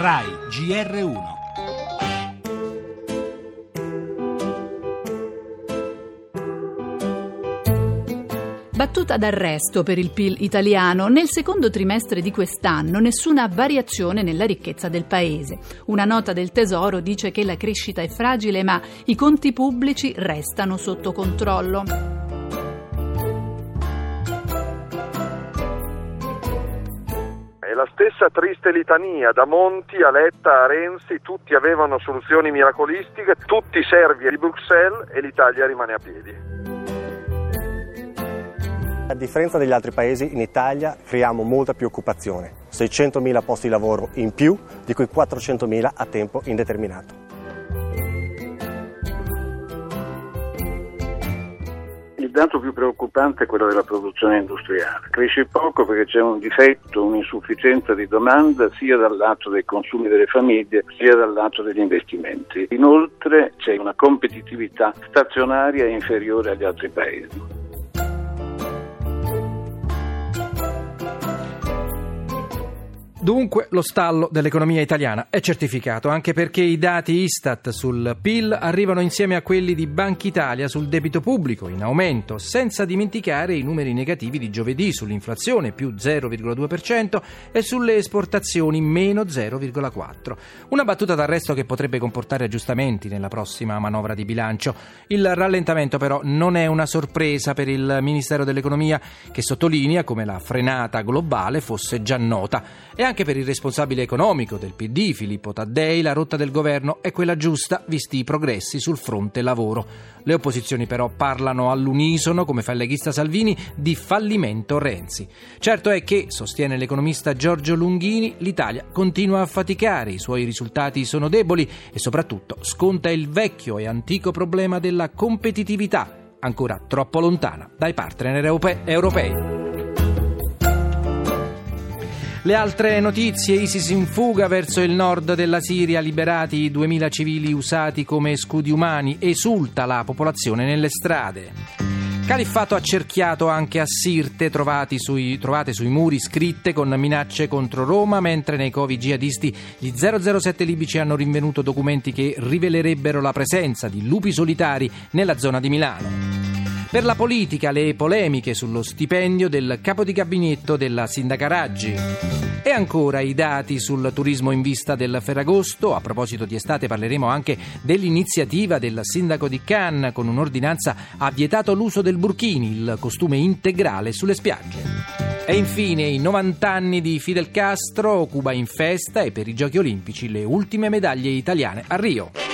RAI GR1 Battuta d'arresto per il PIL italiano. Nel secondo trimestre di quest'anno nessuna variazione nella ricchezza del paese. Una nota del Tesoro dice che la crescita è fragile ma i conti pubblici restano sotto controllo. È la stessa triste litania, da Monti a Letta a Renzi, tutti avevano soluzioni miracolistiche, tutti servi di Bruxelles e l'Italia rimane a piedi. A differenza degli altri paesi, in Italia creiamo molta più occupazione, 600.000 posti di lavoro in più, di cui 400.000 a tempo indeterminato. Dato più preoccupante è quello della produzione industriale. Cresce poco perché c'è un difetto, un'insufficienza di domanda sia dal lato dei consumi delle famiglie sia dal lato degli investimenti. Inoltre c'è una competitività stazionaria inferiore agli altri paesi. Dunque lo stallo dell'economia italiana è certificato, anche perché i dati Istat sul PIL arrivano insieme a quelli di Banca Italia sul debito pubblico in aumento, senza dimenticare i numeri negativi di giovedì sull'inflazione più 0,2% e sulle esportazioni meno 0,4%. Una battuta d'arresto che potrebbe comportare aggiustamenti nella prossima manovra di bilancio. Il rallentamento però non è una sorpresa per il Ministero dell'Economia che sottolinea come la frenata globale fosse già nota e anche per il responsabile economico del PD, Filippo Taddei, la rotta del governo è quella giusta, visti i progressi sul fronte lavoro. Le opposizioni però parlano all'unisono, come fa il leghista Salvini, di fallimento Renzi. Certo è che, sostiene l'economista Giorgio Lunghini, l'Italia continua a faticare, i suoi risultati sono deboli e soprattutto sconta il vecchio e antico problema della competitività, ancora troppo lontana dai partner europei. Le altre notizie, ISIS in fuga verso il nord della Siria, liberati i 2000 civili usati come scudi umani, esulta la popolazione nelle strade. Califfato accerchiato anche a Sirte, sui, trovate sui muri scritte con minacce contro Roma, mentre nei covi jihadisti gli 007 libici hanno rinvenuto documenti che rivelerebbero la presenza di lupi solitari nella zona di Milano. Per la politica, le polemiche sullo stipendio del capo di gabinetto della sindaca Raggi. E ancora i dati sul turismo in vista del Ferragosto. A proposito di estate parleremo anche dell'iniziativa del sindaco di Cannes con un'ordinanza ha vietato l'uso del burkini, il costume integrale sulle spiagge. E infine i 90 anni di Fidel Castro, Cuba in festa e per i Giochi Olimpici le ultime medaglie italiane a Rio.